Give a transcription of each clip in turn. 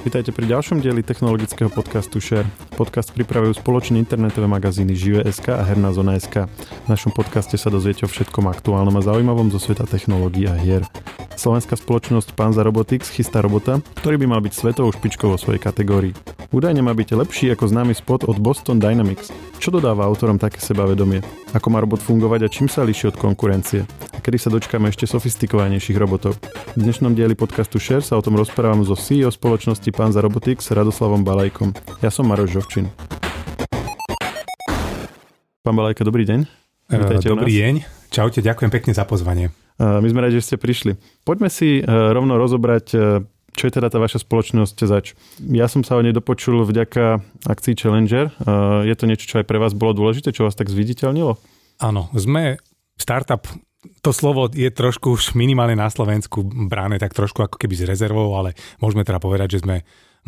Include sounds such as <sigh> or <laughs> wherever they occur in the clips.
Vítajte pri ďalšom dieli technologického podcastu Share. Podcast pripravujú spoločné internetové magazíny Žive.sk a Herná zona.sk. V našom podcaste sa dozviete o všetkom aktuálnom a zaujímavom zo sveta technológií a hier. Slovenská spoločnosť Panza Robotics chystá robota, ktorý by mal byť svetovou špičkou vo svojej kategórii. Údajne má byť lepší ako známy spot od Boston Dynamics. Čo dodáva autorom také sebavedomie? Ako má robot fungovať a čím sa líši od konkurencie? A kedy sa dočkáme ešte sofistikovanejších robotov? V dnešnom dieli podcastu Share sa o tom rozprávam so CEO spoločnosti Panza Robotics Radoslavom Balajkom. Ja som Maroš Žovčin. Pán Balajka, dobrý deň. Vítajte dobrý deň. Čaute, ďakujem pekne za pozvanie. E, my sme radi, že ste prišli. Poďme si e, rovno rozobrať, čo je teda tá vaša spoločnosť zač. Ja som sa o nej dopočul vďaka akcii Challenger. Je to niečo, čo aj pre vás bolo dôležité, čo vás tak zviditeľnilo? Áno, sme startup to slovo je trošku už minimálne na Slovensku bráne tak trošku ako keby s rezervou, ale môžeme teda povedať, že sme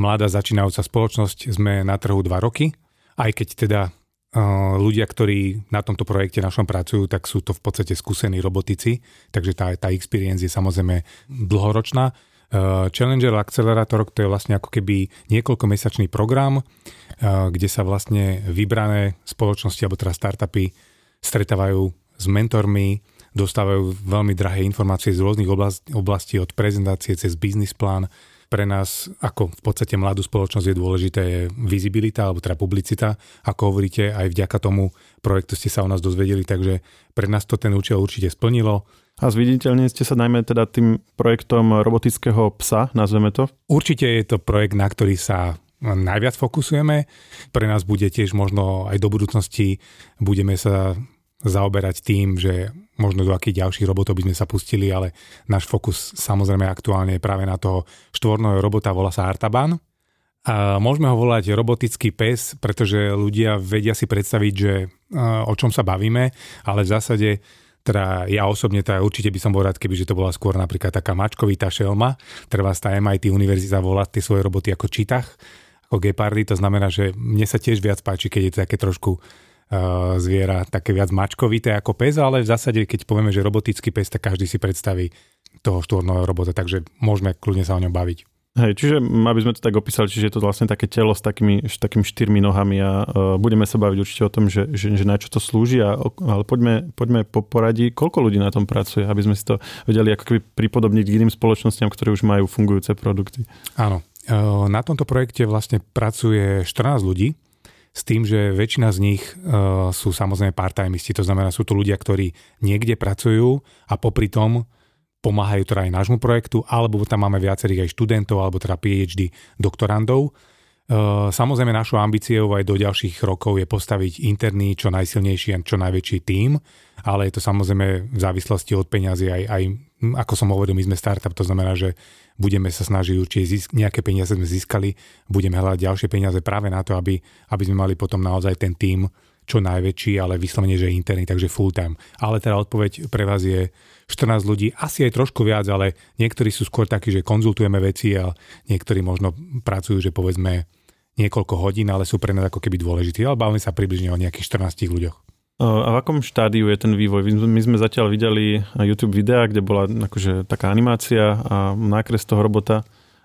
mladá začínajúca spoločnosť, sme na trhu dva roky, aj keď teda ľudia, ktorí na tomto projekte našom pracujú, tak sú to v podstate skúsení robotici, takže tá, tá experience je samozrejme dlhoročná. Uh, Challenger Accelerator to je vlastne ako keby niekoľkomesačný program, uh, kde sa vlastne vybrané spoločnosti alebo teda startupy stretávajú s mentormi, dostávajú veľmi drahé informácie z rôznych oblastí, od prezentácie cez biznis plán. Pre nás, ako v podstate mladú spoločnosť je dôležité je vizibilita, alebo teda publicita. Ako hovoríte, aj vďaka tomu projektu ste sa o nás dozvedeli, takže pre nás to ten účel určite splnilo. A zviditeľne ste sa najmä teda tým projektom robotického psa, nazveme to? Určite je to projekt, na ktorý sa najviac fokusujeme. Pre nás bude tiež možno aj do budúcnosti budeme sa zaoberať tým, že možno do akých ďalších robotov by sme sa pustili, ale náš fokus samozrejme aktuálne je práve na toho štvorného robota, volá sa Artaban. A môžeme ho volať robotický pes, pretože ľudia vedia si predstaviť, že o čom sa bavíme, ale v zásade teda ja osobne teda určite by som bol rád, keby že to bola skôr napríklad taká mačkovitá šelma, trvá tá MIT univerzita volá tie svoje roboty ako čitach, ako gepardy, to znamená, že mne sa tiež viac páči, keď je to také trošku zviera také viac mačkovité ako pes, ale v zásade, keď povieme, že robotický pes, tak každý si predstaví toho štvorného robota, takže môžeme kľudne sa o ňom baviť. Hej, čiže aby sme to tak opísali, čiže je to vlastne také telo s takými, s takými štyrmi nohami a uh, budeme sa baviť určite o tom, že, že, že na čo to slúži, a, ale poďme, poďme po poradí, koľko ľudí na tom pracuje, aby sme si to vedeli ako keby pripodobniť k iným spoločnostiam, ktoré už majú fungujúce produkty. Áno, eh, na tomto projekte vlastne pracuje 14 ľudí, s tým, že väčšina z nich uh, sú samozrejme part-timeisti, to znamená, sú to ľudia, ktorí niekde pracujú a popri tom pomáhajú teda aj nášmu projektu, alebo tam máme viacerých aj študentov, alebo teda PhD doktorandov. Uh, samozrejme našou ambíciou aj do ďalších rokov je postaviť interný, čo najsilnejší a čo najväčší tím, ale je to samozrejme v závislosti od peňazí aj, aj ako som hovoril, my sme startup, to znamená, že budeme sa snažiť určite zisk, nejaké peniaze sme získali, budeme hľadať ďalšie peniaze práve na to, aby, aby sme mali potom naozaj ten tím čo najväčší, ale vyslovene, že interný, takže full time. Ale teda odpoveď pre vás je 14 ľudí, asi aj trošku viac, ale niektorí sú skôr takí, že konzultujeme veci a niektorí možno pracujú, že povedzme niekoľko hodín, ale sú pre nás ako keby dôležití. Ale bavíme sa približne o nejakých 14 ľuďoch. A v akom štádiu je ten vývoj? My sme zatiaľ videli YouTube videa, kde bola akože taká animácia a nákres toho robota.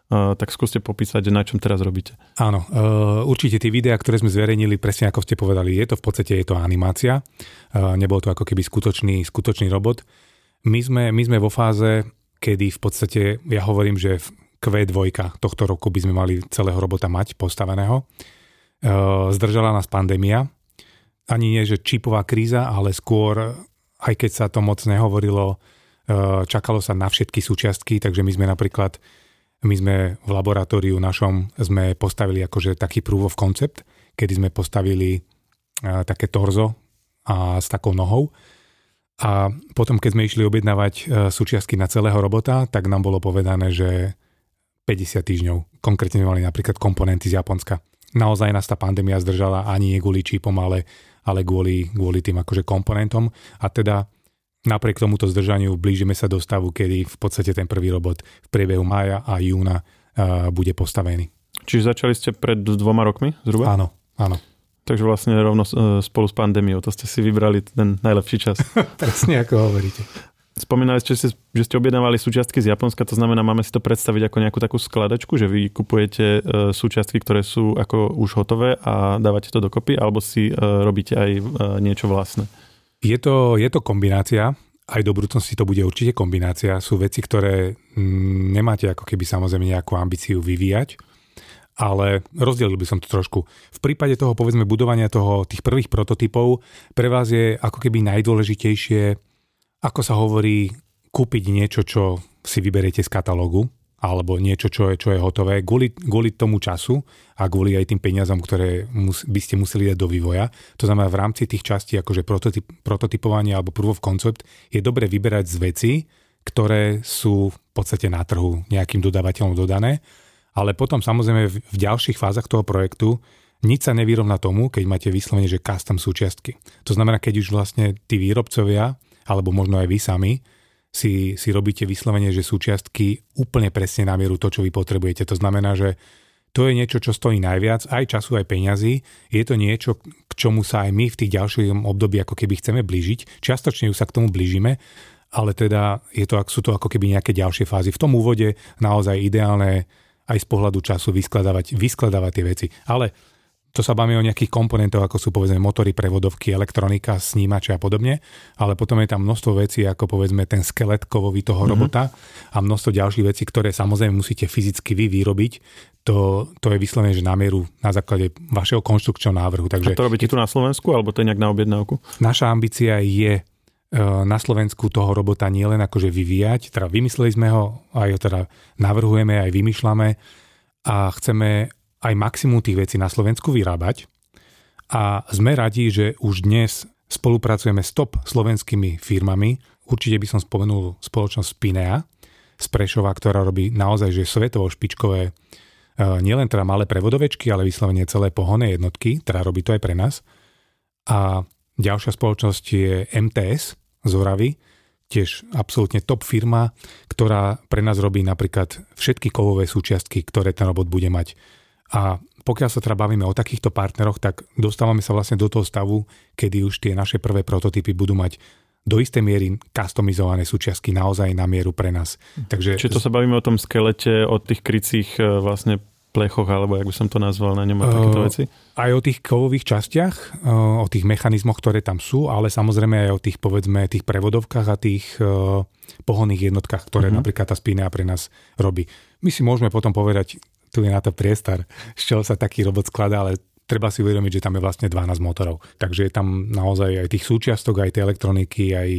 Tak skúste popísať, na čom teraz robíte. Áno, uh, určite tie videá, ktoré sme zverejnili, presne ako ste povedali, je to v podstate je to animácia. Uh, nebol to ako keby skutočný, skutočný robot. My sme, my sme vo fáze, kedy v podstate, ja hovorím, že v Q2 tohto roku by sme mali celého robota mať postaveného. Uh, zdržala nás pandémia, ani nie, že čipová kríza, ale skôr, aj keď sa to moc nehovorilo, e, čakalo sa na všetky súčiastky, takže my sme napríklad, my sme v laboratóriu našom sme postavili akože taký proof of concept, kedy sme postavili e, také torzo a s takou nohou. A potom, keď sme išli objednávať e, súčiastky na celého robota, tak nám bolo povedané, že 50 týždňov. Konkrétne mali napríklad komponenty z Japonska. Naozaj nás tá pandémia zdržala ani nie kvôli čípom, ale ale kvôli, kvôli tým akože komponentom. A teda napriek tomuto zdržaniu blížime sa do stavu, kedy v podstate ten prvý robot v priebehu mája a júna uh, bude postavený. Čiže začali ste pred dvoma rokmi zhruba? Áno, áno. Takže vlastne rovno spolu s pandémiou, to ste si vybrali ten najlepší čas. <laughs> Presne ako hovoríte. Spomínali ste, že ste objednávali súčiastky z Japonska, to znamená, máme si to predstaviť ako nejakú takú skladačku, že vy kupujete e, súčiastky, ktoré sú ako už hotové a dávate to dokopy, alebo si e, robíte aj e, niečo vlastné? Je to, je to kombinácia, aj do budúcnosti to bude určite kombinácia. Sú veci, ktoré mm, nemáte ako keby samozrejme nejakú ambíciu vyvíjať, ale rozdelil by som to trošku. V prípade toho, povedzme, budovania toho, tých prvých prototypov, pre vás je ako keby najdôležitejšie ako sa hovorí, kúpiť niečo, čo si vyberiete z katalógu, alebo niečo, čo je, čo je hotové, kvôli, kvôli tomu času a kvôli aj tým peniazom, ktoré mus, by ste museli dať do vývoja. To znamená, v rámci tých častí, akože prototyp, prototypovanie alebo proof of concept, je dobre vyberať z veci, ktoré sú v podstate na trhu nejakým dodávateľom dodané, ale potom samozrejme v, v ďalších fázach toho projektu nič sa nevyrovná tomu, keď máte vyslovene, že custom súčiastky. To znamená, keď už vlastne tí výrobcovia alebo možno aj vy sami, si, si robíte vyslovene, že súčiastky úplne presne na mieru to, čo vy potrebujete. To znamená, že to je niečo, čo stojí najviac, aj času, aj peňazí. Je to niečo, k čomu sa aj my v tých ďalších období ako keby chceme blížiť. Čiastočne už sa k tomu blížime, ale teda je to, sú to ako keby nejaké ďalšie fázy. V tom úvode naozaj ideálne aj z pohľadu času vyskladávať, vyskladávať tie veci. Ale to sa bavíme o nejakých komponentoch, ako sú povedzme motory, prevodovky, elektronika, snímače a podobne, ale potom je tam množstvo vecí, ako povedzme ten skelet kovový toho mm-hmm. robota a množstvo ďalších vecí, ktoré samozrejme musíte fyzicky vy vyrobiť. To, to je vyslovene, že na mieru na základe vašeho konštrukčného návrhu. Takže, a to robíte tu na Slovensku, alebo to je nejak na objednávku? Naša ambícia je e, na Slovensku toho robota nielen akože vyvíjať, teda vymysleli sme ho, aj ho teda navrhujeme, aj vymýšľame a chceme aj maximum tých vecí na Slovensku vyrábať a sme radi, že už dnes spolupracujeme s top slovenskými firmami. Určite by som spomenul spoločnosť Spinea z Prešova, ktorá robí naozaj že svetovo špičkové e, nielen teda malé prevodovečky, ale vyslovene celé pohonné jednotky, teda robí to aj pre nás. A ďalšia spoločnosť je MTS z Oravy, tiež absolútne top firma, ktorá pre nás robí napríklad všetky kovové súčiastky, ktoré ten robot bude mať a pokiaľ sa teda bavíme o takýchto partneroch, tak dostávame sa vlastne do toho stavu, kedy už tie naše prvé prototypy budú mať do istej miery customizované súčiastky naozaj na mieru pre nás. Takže... Čiže to sa bavíme o tom skelete, o tých krycích e, vlastne plechoch, alebo jak by som to nazval, na ňom a takéto veci? Aj o tých kovových častiach, e, o tých mechanizmoch, ktoré tam sú, ale samozrejme aj o tých, povedzme, tých prevodovkách a tých e, pohonných jednotkách, ktoré uh-huh. napríklad tá spína pre nás robí. My si môžeme potom povedať, tu je na to priestor, z čoho sa taký robot skladá, ale treba si uvedomiť, že tam je vlastne 12 motorov. Takže je tam naozaj aj tých súčiastok, aj tej elektroniky, aj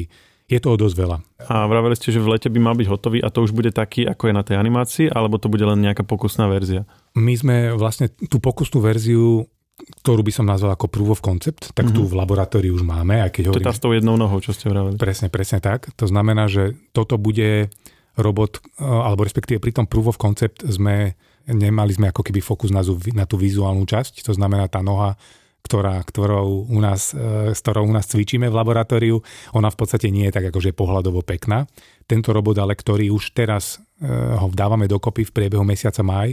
je toho dosť veľa. A vraveli ste, že v lete by mal byť hotový a to už bude taký, ako je na tej animácii, alebo to bude len nejaká pokusná verzia? My sme vlastne tú pokusnú verziu ktorú by som nazval ako proof of concept, tak mm-hmm. tu v laboratóriu už máme. Aj keď to hovorím, tá s tou jednou nohou, čo ste vraveli. Presne, presne tak. To znamená, že toto bude robot, alebo respektíve pri tom proof of concept sme nemali sme ako keby fokus na, na tú vizuálnu časť, to znamená tá noha, ktorá, ktorou u nás, e, s ktorou u nás cvičíme v laboratóriu, ona v podstate nie je tak akože pohľadovo pekná. Tento robot, ale ktorý už teraz e, ho dávame dokopy v priebehu mesiaca maj,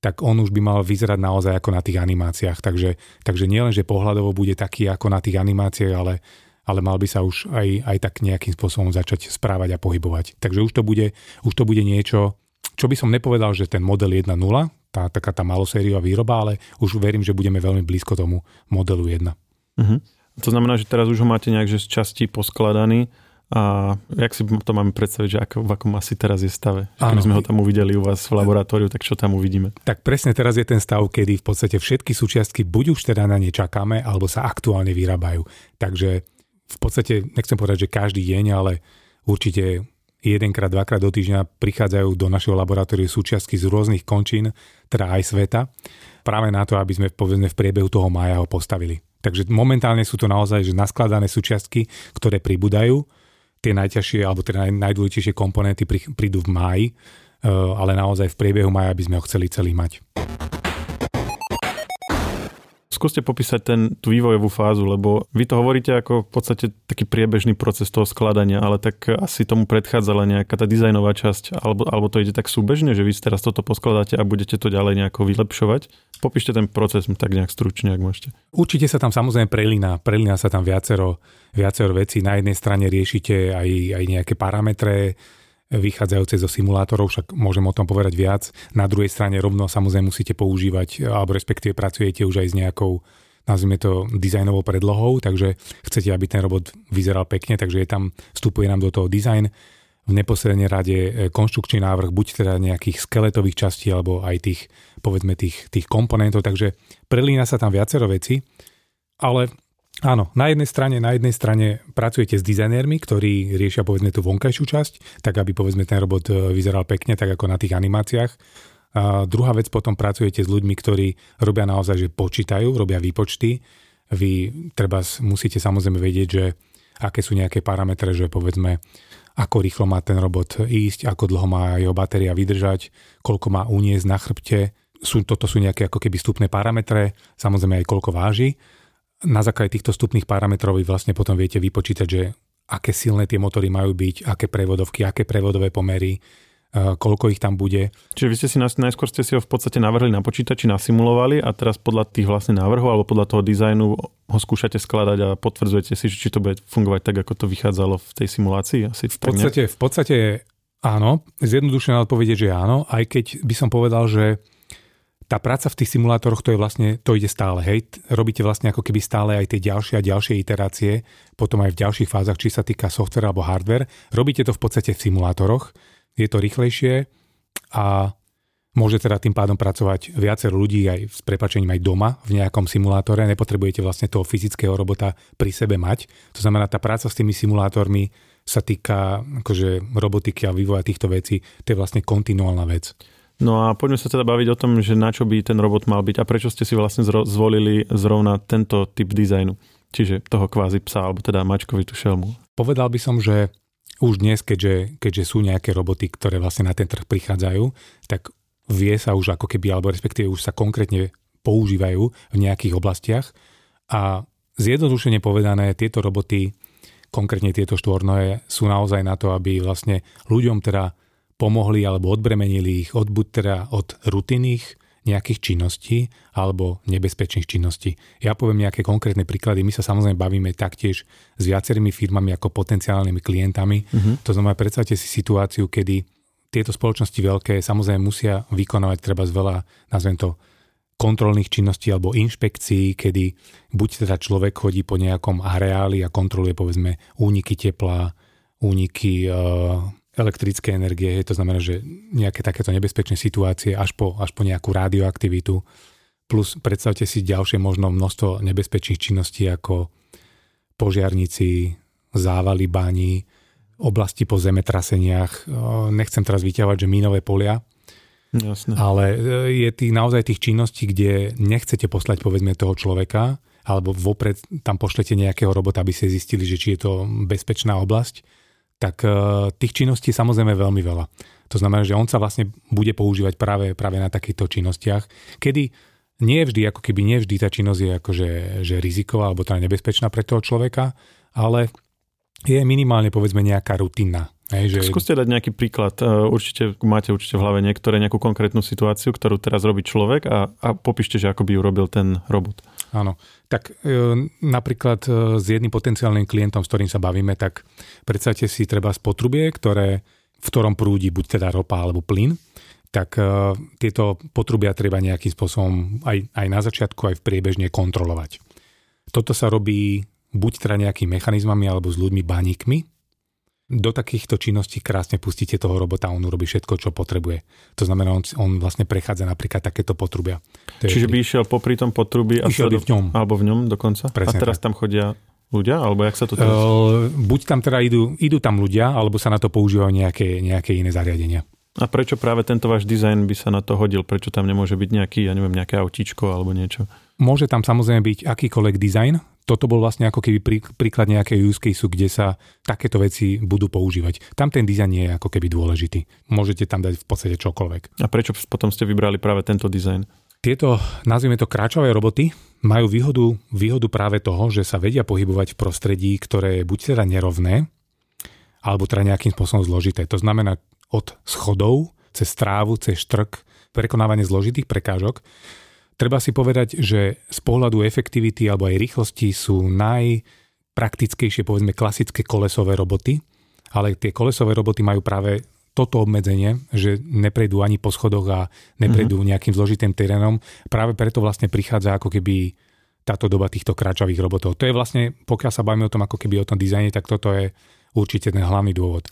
tak on už by mal vyzerať naozaj ako na tých animáciách. Takže, takže nielen, že pohľadovo bude taký ako na tých animáciách, ale, ale mal by sa už aj, aj tak nejakým spôsobom začať správať a pohybovať. Takže už to bude, už to bude niečo, čo by som nepovedal, že ten model 1.0, tá, taká tá malosériová výroba, ale už verím, že budeme veľmi blízko tomu modelu 1. Uh-huh. To znamená, že teraz už ho máte nejak že z časti poskladaný a jak si to máme predstaviť, že ako, v akom asi teraz je stave? Keď sme ho tam uvideli u vás v laboratóriu, tak čo tam uvidíme? Tak presne teraz je ten stav, kedy v podstate všetky súčiastky buď už teda na ne čakáme, alebo sa aktuálne vyrábajú. Takže v podstate, nechcem povedať, že každý deň, ale určite jedenkrát, dvakrát do týždňa prichádzajú do našeho laboratóriu súčiastky z rôznych končín, teda aj sveta, práve na to, aby sme povedzme v priebehu toho mája ho postavili. Takže momentálne sú to naozaj že naskladané súčiastky, ktoré pribúdajú. Tie najťažšie alebo tie naj, najdôležitejšie komponenty prídu v máji, eh, ale naozaj v priebehu maja by sme ho chceli celý mať. Skúste popísať ten, tú vývojovú fázu, lebo vy to hovoríte ako v podstate taký priebežný proces toho skladania, ale tak asi tomu predchádzala nejaká tá dizajnová časť, alebo, alebo to ide tak súbežne, že vy teraz toto poskladáte a budete to ďalej nejako vylepšovať. Popíšte ten proces tak nejak stručne, ak môžete. Určite sa tam samozrejme prelína, prelína sa tam viacero, viacero vecí. Na jednej strane riešite aj, aj nejaké parametre, vychádzajúce zo simulátorov, však môžem o tom povedať viac. Na druhej strane rovno samozrejme musíte používať, alebo respektíve pracujete už aj s nejakou nazvime to dizajnovou predlohou, takže chcete, aby ten robot vyzeral pekne, takže je tam, vstupuje nám do toho dizajn. V neposlednej rade e, konštrukčný návrh, buď teda nejakých skeletových častí, alebo aj tých, povedzme, tých, tých komponentov, takže prelína sa tam viacero veci, ale Áno, na jednej strane, na jednej strane pracujete s dizajnérmi, ktorí riešia povedzme tú vonkajšiu časť, tak aby povedzme ten robot e, vyzeral pekne, tak ako na tých animáciách. A druhá vec, potom pracujete s ľuďmi, ktorí robia naozaj, že počítajú, robia výpočty. Vy treba musíte samozrejme vedieť, že aké sú nejaké parametre, že povedzme, ako rýchlo má ten robot ísť, ako dlho má jeho batéria vydržať, koľko má uniesť na chrbte. Sú, toto sú nejaké ako keby stupné parametre, samozrejme aj koľko váži na základe týchto stupných parametrov vy vlastne potom viete vypočítať, že aké silné tie motory majú byť, aké prevodovky, aké prevodové pomery, e, koľko ich tam bude. Čiže vy ste si najskôr ste si ho v podstate navrhli na počítači, nasimulovali a teraz podľa tých vlastne návrhov alebo podľa toho dizajnu ho skúšate skladať a potvrdzujete si, či to bude fungovať tak, ako to vychádzalo v tej simulácii? Asi v, podstate, v podstate áno, zjednodušené odpovedie, že áno, aj keď by som povedal, že tá práca v tých simulátoroch, to je vlastne, to ide stále, hej. Robíte vlastne ako keby stále aj tie ďalšie a ďalšie iterácie, potom aj v ďalších fázach, či sa týka software alebo hardware. Robíte to v podstate v simulátoroch, je to rýchlejšie a môže teda tým pádom pracovať viacero ľudí aj s prepačením aj doma v nejakom simulátore. Nepotrebujete vlastne toho fyzického robota pri sebe mať. To znamená, tá práca s tými simulátormi sa týka akože robotiky a vývoja týchto vecí. To je vlastne kontinuálna vec. No a poďme sa teda baviť o tom, že na čo by ten robot mal byť a prečo ste si vlastne zvolili zrovna tento typ dizajnu. Čiže toho kvázi psa, alebo teda mačkovitú šelmu. Povedal by som, že už dnes, keďže, keďže sú nejaké roboty, ktoré vlastne na ten trh prichádzajú, tak vie sa už ako keby, alebo respektíve už sa konkrétne používajú v nejakých oblastiach a zjednodušene povedané, tieto roboty, konkrétne tieto štvornoje, sú naozaj na to, aby vlastne ľuďom teda pomohli alebo odbremenili ich od buď teda od rutinných nejakých činností alebo nebezpečných činností. Ja poviem nejaké konkrétne príklady. My sa samozrejme bavíme taktiež s viacerými firmami ako potenciálnymi klientami. Uh-huh. To znamená, predstavte si situáciu, kedy tieto spoločnosti veľké samozrejme musia vykonávať treba z veľa, nazvem to, kontrolných činností alebo inšpekcií, kedy buď teda človek chodí po nejakom areáli a kontroluje povedzme úniky tepla, úniky elektrické energie, to znamená, že nejaké takéto nebezpečné situácie až po, až po nejakú radioaktivitu, plus predstavte si ďalšie možno množstvo nebezpečných činností ako požiarníci, závaly bání, oblasti po zemetraseniach. Nechcem teraz vyťahovať, že mínové polia, Jasne. ale e, je tých, naozaj tých činností, kde nechcete poslať povedzme toho človeka, alebo vopred tam pošlete nejakého robota, aby ste zistili, že či je to bezpečná oblasť tak e, tých činností je samozrejme veľmi veľa. To znamená, že on sa vlastne bude používať práve, práve na takýchto činnostiach, kedy nie vždy, ako keby nie vždy tá činnosť je akože, že riziková alebo tá nebezpečná pre toho človeka, ale je minimálne povedzme nejaká rutina. Hej, že... Skúste dať nejaký príklad. E, určite máte určite v hlave niektoré nejakú konkrétnu situáciu, ktorú teraz robí človek a, a popíšte, že ako by ju robil ten robot. Áno. Tak e, napríklad e, s jedným potenciálnym klientom, s ktorým sa bavíme, tak predstavte si treba potrubie, ktoré, v ktorom prúdi buď teda ropa alebo plyn, tak e, tieto potrubia treba nejakým spôsobom aj, aj na začiatku, aj v priebežne kontrolovať. Toto sa robí buď teda nejakými mechanizmami alebo s ľuďmi baníkmi, do takýchto činností krásne pustíte toho robota, on urobí všetko, čo potrebuje. To znamená, on, on vlastne prechádza napríklad takéto potrubia. To Čiže by išiel popri tom potrubí a by v ňom. Alebo v ňom dokonca? Presne a teraz tak. tam chodia ľudia? Alebo jak sa to teraz... Uh, buď tam teda idú, idú tam ľudia, alebo sa na to používajú nejaké, nejaké iné zariadenia. A prečo práve tento váš dizajn by sa na to hodil? Prečo tam nemôže byť nejaký, ja neviem, nejaké autíčko alebo niečo? Môže tam samozrejme byť akýkoľvek dizajn, toto bol vlastne ako keby príklad nejakého use case, kde sa takéto veci budú používať. Tam ten dizajn nie je ako keby dôležitý. Môžete tam dať v podstate čokoľvek. A prečo potom ste vybrali práve tento dizajn? Tieto, nazvime to kráčové roboty, majú výhodu, výhodu práve toho, že sa vedia pohybovať v prostredí, ktoré je buď teda nerovné, alebo teda nejakým spôsobom zložité. To znamená od schodov, cez strávu, cez štrk, prekonávanie zložitých prekážok. Treba si povedať, že z pohľadu efektivity alebo aj rýchlosti sú najpraktickejšie, povedzme, klasické kolesové roboty, ale tie kolesové roboty majú práve toto obmedzenie, že neprejdú ani po schodoch a neprejdú mm-hmm. nejakým zložitým terénom. Práve preto vlastne prichádza ako keby táto doba týchto kráčavých robotov. To je vlastne, pokiaľ sa bavíme o tom ako keby o tom dizajne, tak toto je určite ten hlavný dôvod.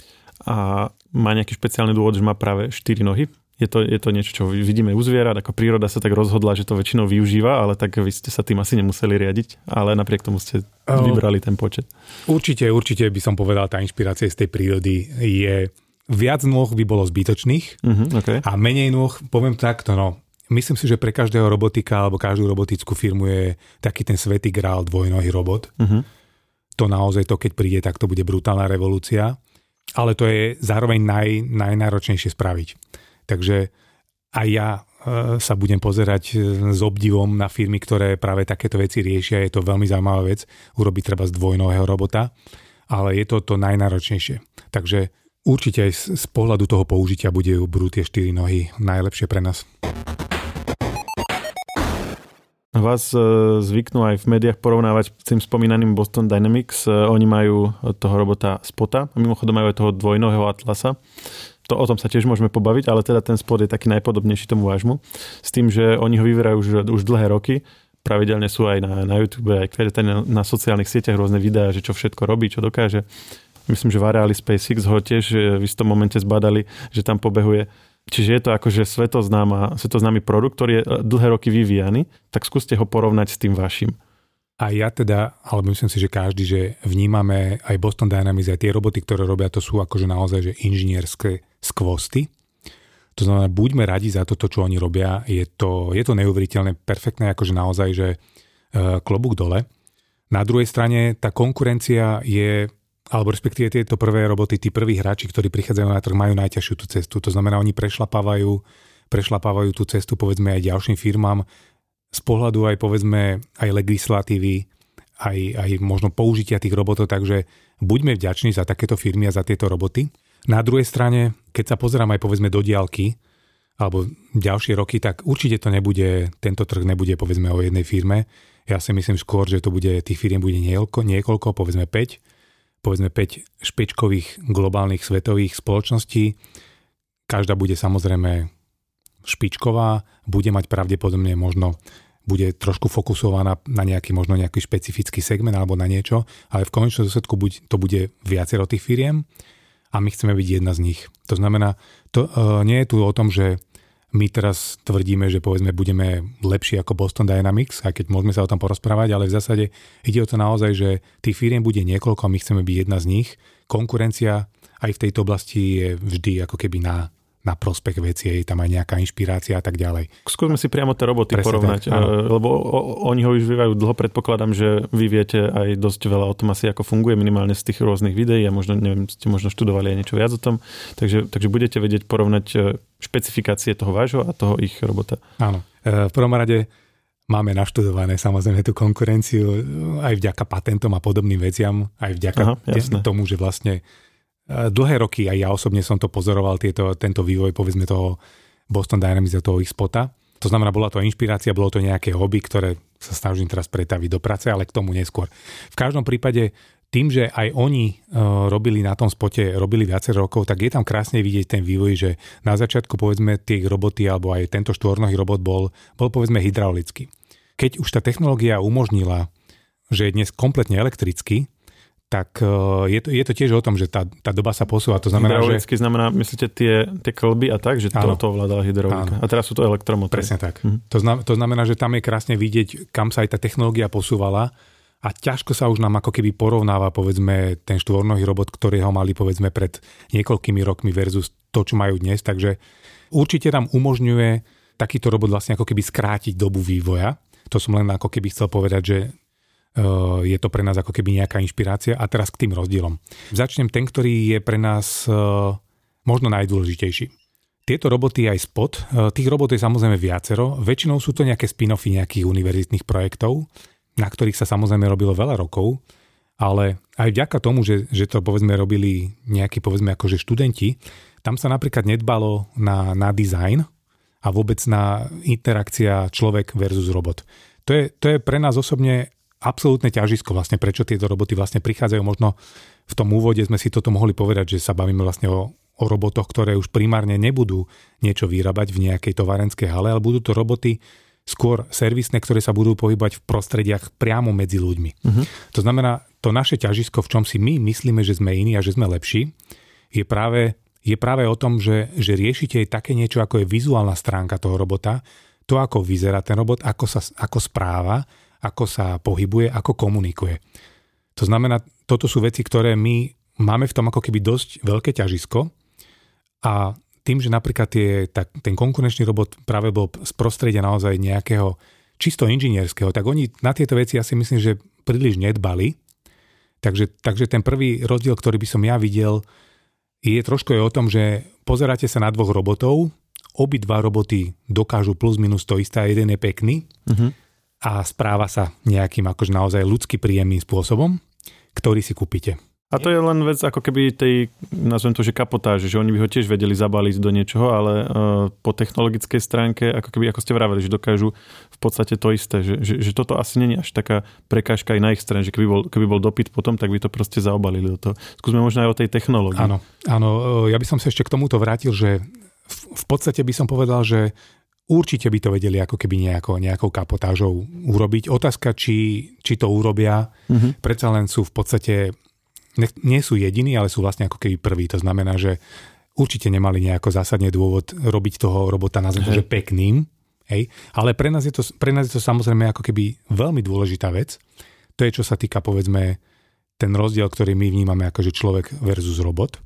A má nejaký špeciálny dôvod, že má práve 4 nohy? Je to, je to niečo, čo vidíme u zvierat, ako príroda sa tak rozhodla, že to väčšinou využíva, ale tak vy ste sa tým asi nemuseli riadiť, ale napriek tomu ste vybrali ten počet. Určite, určite by som povedal, tá inšpirácia z tej prírody je viac nôh by bolo zbytočných uh-huh, okay. a menej nôh, poviem takto, no, myslím si, že pre každého robotika alebo každú robotickú firmu je taký ten svetý grál dvojnohý robot. Uh-huh. To naozaj to, keď príde, tak to bude brutálna revolúcia ale to je zároveň naj, najnáročnejšie spraviť. Takže aj ja e, sa budem pozerať e, s obdivom na firmy, ktoré práve takéto veci riešia. Je to veľmi zaujímavá vec urobiť treba z dvojnového robota, ale je to to najnáročnejšie. Takže určite aj z, pohľadu toho použitia budú tie 4 nohy najlepšie pre nás. Vás e, zvyknú aj v médiách porovnávať s tým spomínaným Boston Dynamics. E, oni majú toho robota Spota a mimochodom majú aj toho dvojnohého Atlasa. To o tom sa tiež môžeme pobaviť, ale teda ten spot je taký najpodobnejší tomu vášmu. S tým, že oni ho vyvírajú už, už dlhé roky. Pravidelne sú aj na, na YouTube, aj na, na sociálnych sieťach rôzne videá, že čo všetko robí, čo dokáže. Myslím, že v areáli SpaceX ho tiež e, v istom momente zbadali, že tam pobehuje Čiže je to akože svetoznáma, svetoznámy produkt, ktorý je e, dlhé roky vyvíjaný, tak skúste ho porovnať s tým vašim. A ja teda, alebo myslím si, že každý, že vnímame aj Boston Dynamics, aj tie roboty, ktoré robia, to sú akože naozaj že inžinierské skvosty. To znamená, buďme radi za toto, čo oni robia. Je to, je to neuveriteľné, perfektné, akože naozaj, že e, klobúk dole. Na druhej strane tá konkurencia je alebo respektíve tieto prvé roboty, tí prví hráči, ktorí prichádzajú na trh, majú najťažšiu tú cestu. To znamená, oni prešlapávajú, prešlapávajú tú cestu povedzme aj ďalším firmám z pohľadu aj povedzme aj legislatívy, aj, aj možno použitia tých robotov, takže buďme vďační za takéto firmy a za tieto roboty. Na druhej strane, keď sa pozerám aj povedzme do diálky, alebo ďalšie roky, tak určite to nebude, tento trh nebude povedzme o jednej firme. Ja si myslím skôr, že to bude, tých firiem bude niekoľko, niekoľko povedzme 5 povedzme 5 špičkových globálnych svetových spoločností. Každá bude samozrejme špičková, bude mať pravdepodobne možno bude trošku fokusovaná na nejaký možno nejaký špecifický segment alebo na niečo, ale v konečnom dôsledku to bude viacero tých firiem a my chceme byť jedna z nich. To znamená, to, uh, nie je tu o tom, že my teraz tvrdíme, že povedzme budeme lepší ako Boston Dynamics, aj keď môžeme sa o tom porozprávať, ale v zásade ide o to naozaj, že tých firiem bude niekoľko a my chceme byť jedna z nich. Konkurencia aj v tejto oblasti je vždy ako keby na na prospech veci, je tam aj nejaká inšpirácia a tak ďalej. Skúsme si priamo tie roboty Presne porovnať, tak, lebo o, oni ho už vyvíjajú dlho, predpokladám, že vy viete aj dosť veľa o tom asi, ako funguje minimálne z tých rôznych videí a možno, neviem, ste možno študovali aj niečo viac o tom, takže, takže budete vedieť porovnať e, špecifikácie toho vášho a toho ich robota. Áno. E, v prvom rade máme naštudované samozrejme tú konkurenciu aj vďaka patentom a podobným veciam, aj vďaka Aha, tomu, že vlastne Eh, dlhé roky, aj ja osobne som to pozoroval, tieto, tento vývoj, povedzme toho Boston Dynamics a toho ich spota. To znamená, bola to inšpirácia, bolo to nejaké hobby, ktoré sa snažím teraz pretaviť do práce, ale k tomu neskôr. V každom prípade tým, že aj oni uh, robili na tom spote, robili viacero rokov, tak je tam krásne vidieť ten vývoj, že na začiatku povedzme tie roboty alebo aj tento štvornohý robot bol, bol povedzme hydraulický. Keď už tá technológia umožnila, že je dnes kompletne elektrický, tak e, je to, je to tiež o tom, že tá, tá doba sa posúva. To znamená, Hydraulicky že... znamená, myslíte tie, tie klby a tak, že to, to ovládala hydraulika. Áno. A teraz sú to elektromotory. Presne tak. Mhm. To, znamená, to znamená, že tam je krásne vidieť, kam sa aj tá technológia posúvala a ťažko sa už nám ako keby porovnáva povedzme ten štvornohý robot, ktorý ho mali povedzme pred niekoľkými rokmi versus to, čo majú dnes. Takže určite nám umožňuje takýto robot vlastne ako keby skrátiť dobu vývoja. To som len ako keby chcel povedať, že je to pre nás ako keby nejaká inšpirácia. A teraz k tým rozdielom. Začnem ten, ktorý je pre nás možno najdôležitejší. tieto roboty aj spod, e, tých robot je samozrejme viacero, väčšinou sú to nejaké spin-offy nejakých univerzitných projektov, na ktorých sa samozrejme robilo veľa rokov, ale aj vďaka tomu, že, že to povedzme robili nejakí povedzme akože študenti, tam sa napríklad nedbalo na, na design a vôbec na interakcia človek versus robot. To je, to je pre nás osobne absolútne ťažisko vlastne, prečo tieto roboty vlastne prichádzajú. Možno v tom úvode sme si toto mohli povedať, že sa bavíme vlastne o, o robotoch, ktoré už primárne nebudú niečo vyrábať v nejakej továrenskej hale, ale budú to roboty skôr servisné, ktoré sa budú pohybať v prostrediach priamo medzi ľuďmi. Uh-huh. To znamená, to naše ťažisko, v čom si my myslíme, že sme iní a že sme lepší, je práve, je práve o tom, že, že riešite aj také niečo, ako je vizuálna stránka toho robota, to, ako vyzerá ten robot, ako sa ako správa, ako sa pohybuje, ako komunikuje. To znamená, toto sú veci, ktoré my máme v tom ako keby dosť veľké ťažisko a tým, že napríklad tie, tak, ten konkurenčný robot práve bol z prostredia naozaj nejakého čisto inžinierského, tak oni na tieto veci ja si myslím, že príliš nedbali. Takže, takže ten prvý rozdiel, ktorý by som ja videl, je trošku je o tom, že pozeráte sa na dvoch robotov, obidva roboty dokážu plus minus to isté jeden je pekný uh-huh. A správa sa nejakým akože naozaj ľudsky príjemným spôsobom, ktorý si kúpite. A to je len vec ako keby tej, nazvem to, že kapotáže, že oni by ho tiež vedeli zabaliť do niečoho, ale uh, po technologickej stránke, ako keby, ako ste vraveli, že dokážu v podstate to isté, že, že, že toto asi není až taká prekážka aj na ich strane, že keby bol, keby bol dopyt potom, tak by to proste zaobalili do toho. Skúsme možno aj o tej technológii. Áno, áno, e, ja by som sa ešte k tomuto vrátil, že v, v podstate by som povedal, že určite by to vedeli ako keby nejako, nejakou kapotážou urobiť. Otázka, či, či to urobia, mm-hmm. predsa len sú v podstate nie sú jediní, ale sú vlastne ako keby prví. To znamená, že určite nemali nejako zásadne dôvod robiť toho robota na že pekným. Hej. Ale pre nás, je to, pre nás je to samozrejme ako keby veľmi dôležitá vec. To je, čo sa týka, povedzme, ten rozdiel, ktorý my vnímame ako že človek versus robot.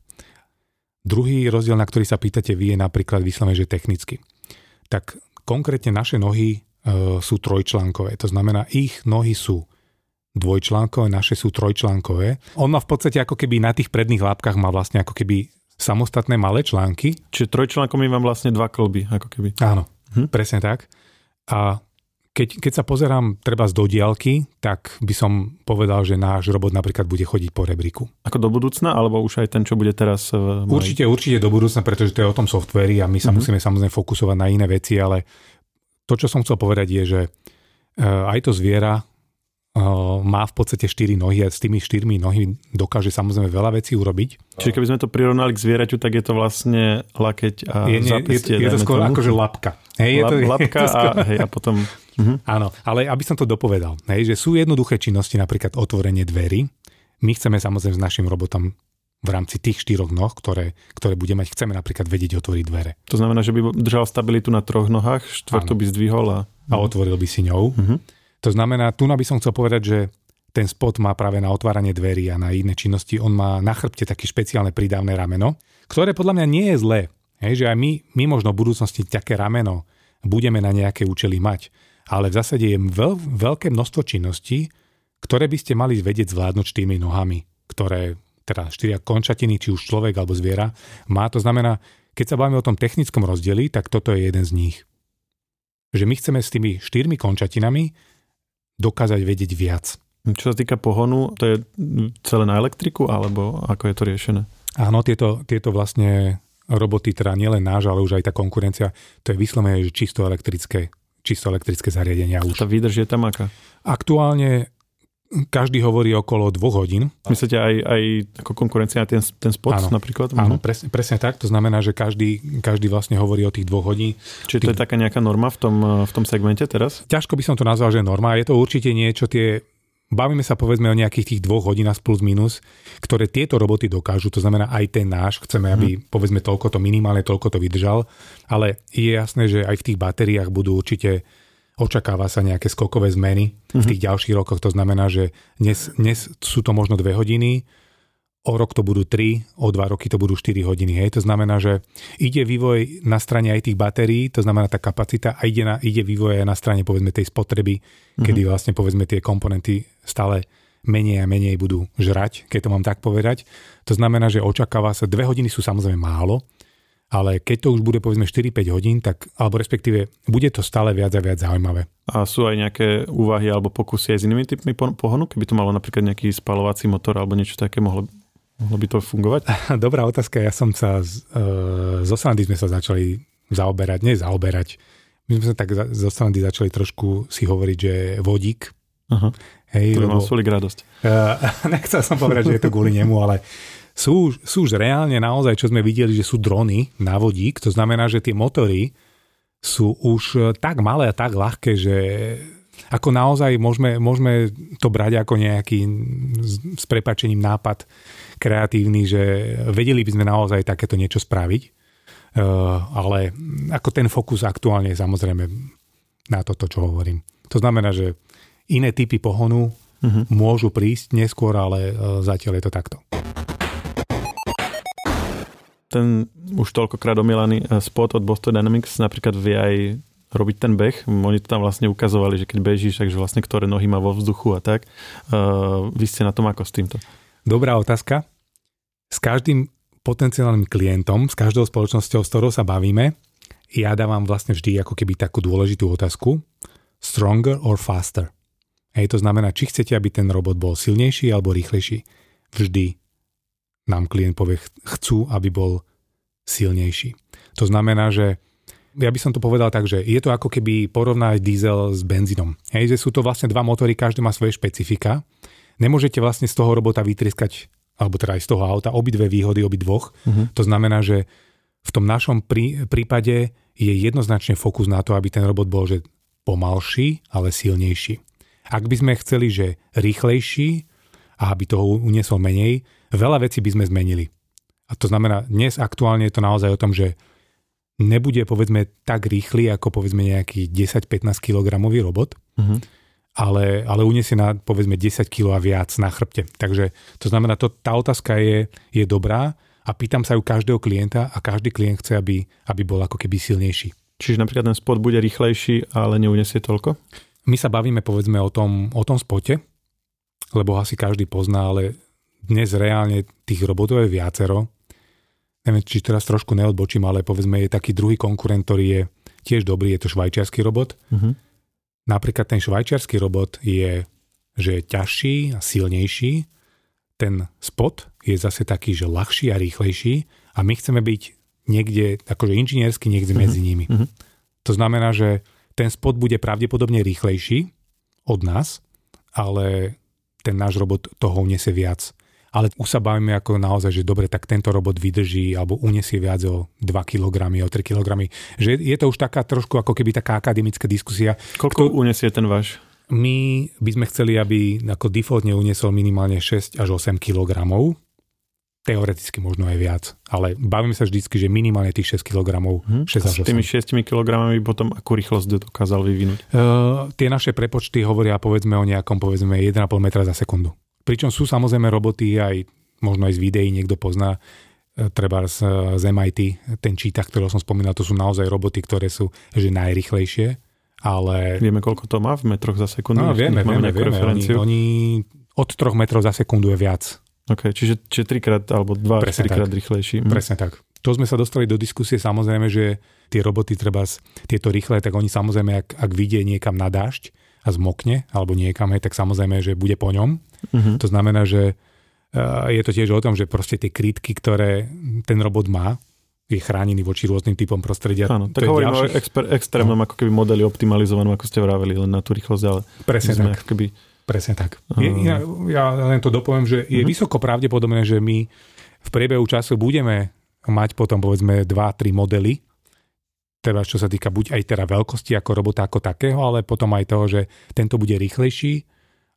Druhý rozdiel, na ktorý sa pýtate vy, je napríklad vyslovene, že technicky. Tak konkrétne naše nohy e, sú trojčlánkové. To znamená, ich nohy sú dvojčlánkové, naše sú trojčlánkové. On má v podstate ako keby na tých predných lápkach má vlastne ako keby samostatné malé články. Čiže trojčlánkom mám vlastne dva klby, ako keby. Áno, hm? presne tak. A keď, keď sa pozerám treba z dodialky, tak by som povedal, že náš robot napríklad bude chodiť po rebríku. Ako do budúcna, alebo už aj ten, čo bude teraz? V určite, určite do budúcna, pretože to je o tom softveri a my sa uh-huh. musíme samozrejme fokusovať na iné veci, ale to, čo som chcel povedať je, že eh, aj to zviera má v podstate 4 nohy a s tými 4 nohy dokáže samozrejme veľa vecí urobiť. Čiže keby sme to prirovnali k zvieraťu, tak je to vlastne lakeť a je, nie, zápestie. Je, je to skôr tomu. akože lapka. Hej, je to, lapka je to skôr... a, hej, a potom... Uh-huh. Áno, ale aby som to dopovedal, hej, že sú jednoduché činnosti, napríklad otvorenie dverí. My chceme samozrejme s našim robotom v rámci tých štyroch noh, ktoré, ktoré bude mať, chceme napríklad vedieť otvoriť dvere. To znamená, že by držal stabilitu na troch nohách, štvrtú by zdvihol a... A otvoril by si ňou. Uh-huh. To znamená, tu by som chcel povedať, že ten spot má práve na otváranie dverí a na iné činnosti. On má na chrbte také špeciálne pridávne rameno, ktoré podľa mňa nie je zlé. Hej, že aj my, my možno v budúcnosti také rameno budeme na nejaké účely mať. Ale v zásade je veľ, veľké množstvo činností, ktoré by ste mali vedieť zvládnuť štyrmi nohami, ktoré, teda štyria končatiny, či už človek alebo zviera, má. To znamená, keď sa bavíme o tom technickom rozdieli, tak toto je jeden z nich. Že my chceme s tými štyrmi končatinami dokázať vedieť viac. Čo sa týka pohonu, to je celé na elektriku, alebo ako je to riešené? Áno, tieto, tieto vlastne roboty, teda nielen náš, ale už aj tá konkurencia, to je vyslovene čisto elektrické, čisto elektrické zariadenia. Už. Tá výdrž je tam aká? Aktuálne každý hovorí okolo dvoch hodín. Myslíte aj, aj ako konkurencia na ten, ten spot áno, napríklad? Áno, mhm. presne, presne tak. To znamená, že každý, každý vlastne hovorí o tých dvoch hodín. Čiže to je taká nejaká norma v tom, v tom segmente teraz? Ťažko by som to nazval, že norma. Je to určite niečo, tie Bavíme sa povedzme o nejakých tých dvoch hodinách plus minus, ktoré tieto roboty dokážu, to znamená aj ten náš, chceme, aby hmm. povedzme toľko to minimálne, toľko to vydržal, ale je jasné, že aj v tých batériách budú určite očakáva sa nejaké skokové zmeny v mhm. tých ďalších rokoch. To znamená, že dnes, dnes sú to možno dve hodiny, o rok to budú 3, o 2 roky to budú 4 hodiny. Hej. To znamená, že ide vývoj na strane aj tých batérií, to znamená tá kapacita a ide, na, ide vývoj aj na strane povedzme tej spotreby, mm-hmm. kedy vlastne povedzme tie komponenty stále menej a menej budú žrať, keď to mám tak povedať. To znamená, že očakáva sa, dve hodiny sú samozrejme málo, ale keď to už bude povedzme 4-5 hodín, tak, alebo respektíve bude to stále viac a viac zaujímavé. A sú aj nejaké úvahy alebo pokusy aj s inými typmi pohonu? Keby to malo napríklad nejaký spalovací motor alebo niečo také, mohlo, mohlo by to fungovať? <laughs> Dobrá otázka. Ja som sa, z, uh, zo Sandy sme sa začali zaoberať, nie zaoberať. My sme sa tak zo Sandy začali trošku si hovoriť, že vodík. Aha. Hej, to lebo, mal radosť. Uh, <laughs> nechcel som povedať, že je to kvôli nemu, ale sú, sú už reálne naozaj, čo sme videli, že sú drony na vodík, to znamená, že tie motory sú už e, tak malé a tak ľahké, že ako naozaj môžeme, môžeme to brať ako nejaký s prepačením nápad kreatívny, že vedeli by sme naozaj takéto niečo spraviť, uh, ale ako ten fokus aktuálne je samozrejme na toto, čo hovorím. To znamená, že iné typy pohonu uh-huh. môžu prísť neskôr, ale uh, zatiaľ je to takto ten už toľkokrát omielaný eh, spot od Boston Dynamics napríklad vie aj robiť ten beh. Oni to tam vlastne ukazovali, že keď bežíš, takže vlastne ktoré nohy má vo vzduchu a tak. Uh, vy ste na tom ako s týmto? Dobrá otázka. S každým potenciálnym klientom, s každou spoločnosťou, s ktorou sa bavíme, ja dávam vlastne vždy ako keby takú dôležitú otázku. Stronger or faster? Hej, to znamená, či chcete, aby ten robot bol silnejší alebo rýchlejší. Vždy nám klient povie, chcú, aby bol silnejší. To znamená, že ja by som to povedal tak, že je to ako keby porovnať diesel s benzínom. Hej, že sú to vlastne dva motory, každý má svoje špecifika. Nemôžete vlastne z toho robota vytriskať, alebo teda aj z toho auta, obidve výhody, obidvoch. Uh-huh. To znamená, že v tom našom prí, prípade je jednoznačne fokus na to, aby ten robot bol že pomalší, ale silnejší. Ak by sme chceli, že rýchlejší a aby toho uniesol menej, veľa vecí by sme zmenili. A to znamená, dnes aktuálne je to naozaj o tom, že nebude povedzme tak rýchly ako povedzme nejaký 10-15 kg robot, uh-huh. ale, ale uniesie na povedzme 10 kg a viac na chrbte. Takže to znamená, to, tá otázka je, je dobrá a pýtam sa ju každého klienta a každý klient chce, aby, aby bol ako keby silnejší. Čiže napríklad ten spot bude rýchlejší, ale neuniesie toľko? My sa bavíme povedzme o tom, o tom spote, lebo asi každý pozná, ale dnes reálne tých robotov je viacero. Neviem, či teraz trošku neodbočím, ale povedzme je taký druhý konkurent, ktorý je tiež dobrý, je to švajčiarsky robot. Uh-huh. Napríklad ten švajčiarsky robot je, že je ťažší a silnejší. Ten spot je zase taký, že ľahší a rýchlejší a my chceme byť niekde, akože inžiniersky niekde uh-huh. medzi nimi. Uh-huh. To znamená, že ten spot bude pravdepodobne rýchlejší od nás, ale ten náš robot toho uniesie viac ale už sa bavíme ako naozaj, že dobre, tak tento robot vydrží alebo unesie viac o 2 kg, o 3 kg. Že je to už taká trošku ako keby taká akademická diskusia. Koľko kto, unesie ten váš? My by sme chceli, aby ako defaultne uniesol minimálne 6 až 8 kg. Teoreticky možno aj viac, ale bavíme sa vždycky, že minimálne tých 6 kg, hmm. 6 až 8. S tými 6 kg potom akú rýchlosť dokázal vyvinúť? Uh, tie naše prepočty hovoria povedzme o nejakom povedzme 1,5 metra za sekundu. Pričom sú samozrejme roboty aj možno aj z videí niekto pozná, e, treba z, z MIT, ten čítach, ktorého som spomínal, to sú naozaj roboty, ktoré sú že najrychlejšie, ale... Vieme, koľko to má v metroch za sekundu? No, vieme, vieme, vieme. Oni, oni od troch metrov za sekundu je viac. OK, čiže, čiže trikrát alebo dva až trikrát rýchlejší. Hm. Presne tak. To sme sa dostali do diskusie, samozrejme, že tie roboty treba, tieto rýchle, tak oni samozrejme, ak, ak vidie niekam na dážď a zmokne, alebo niekam, tak samozrejme, že bude po ňom Uh-huh. To znamená, že je to tiež o tom, že proste tie krytky, ktoré ten robot má, je chránený voči rôznym typom prostredia. Áno, tak hovorím ďalších... o exper- extrémnom no. ako keby modeli optimalizovanom, ako ste vraveli, len na tú rýchlosť, ale Presne tak. Ako keby... Presne tak. Je, ja, ja len to dopoviem, že je uh-huh. vysoko pravdepodobné, že my v priebehu času budeme mať potom povedzme 2-3 modely, teda čo sa týka buď aj teda veľkosti ako robota ako takého, ale potom aj toho, že tento bude rýchlejší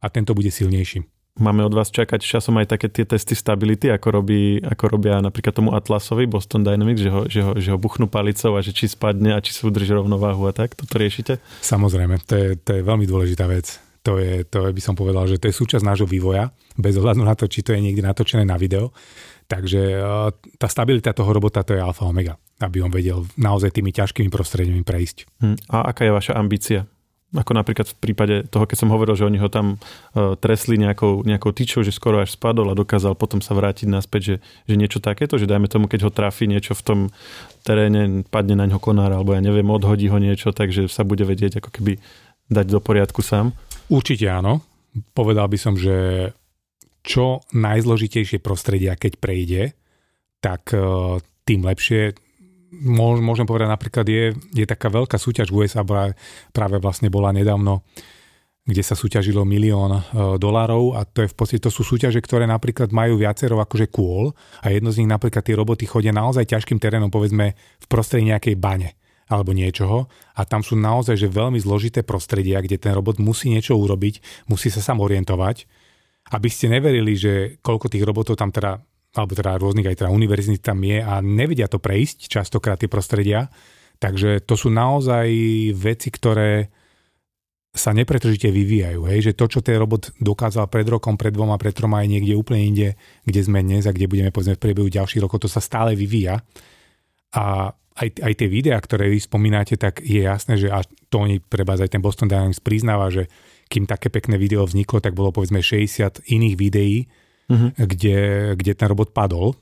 a tento bude silnejší. Máme od vás čakať časom aj také tie testy stability, ako, robí, ako robia napríklad tomu Atlasovi Boston Dynamics, že ho, že, ho, že ho buchnú palicou a že či spadne a či sa udrží rovnováhu a tak. Toto riešite? Samozrejme, to je, to je veľmi dôležitá vec. To je, to by som povedal, že to je súčasť nášho vývoja, bez ohľadu na to, či to je niekde natočené na video. Takže e, tá stabilita toho robota to je alfa omega, aby on vedel naozaj tými ťažkými prostrediami prejsť. Hm. A aká je vaša ambícia ako napríklad v prípade toho, keď som hovoril, že oni ho tam uh, tresli nejakou, nejakou tyčou, že skoro až spadol a dokázal potom sa vrátiť naspäť, že, že niečo takéto, že dajme tomu, keď ho trafi niečo v tom teréne, padne na ňo konár, alebo ja neviem, odhodí ho niečo, takže sa bude vedieť ako keby dať do poriadku sám. Určite áno. Povedal by som, že čo najzložitejšie prostredia, keď prejde, tak uh, tým lepšie môžem povedať napríklad, je, je taká veľká súťaž v USA, práve vlastne bola nedávno, kde sa súťažilo milión e, dolárov a to je v podstate, to sú súťaže, ktoré napríklad majú viacero akože kôl a jedno z nich napríklad tie roboty chodia naozaj ťažkým terénom, povedzme v prostredí nejakej bane alebo niečoho a tam sú naozaj že veľmi zložité prostredia, kde ten robot musí niečo urobiť, musí sa sám orientovať, aby ste neverili, že koľko tých robotov tam teda alebo teda rôznych aj teda univerzít tam je a nevedia to prejsť častokrát tie prostredia. Takže to sú naozaj veci, ktoré sa nepretržite vyvíjajú. Hej? Že to, čo ten robot dokázal pred rokom, pred dvoma, pred troma aj niekde úplne inde, kde sme dnes a kde budeme povedzme v priebehu ďalších rokov, to sa stále vyvíja. A aj, aj tie videá, ktoré vy spomínate, tak je jasné, že a to oni preba aj ten Boston Dynamics priznáva, že kým také pekné video vzniklo, tak bolo povedzme 60 iných videí, uh-huh. kde, kde ten robot padol.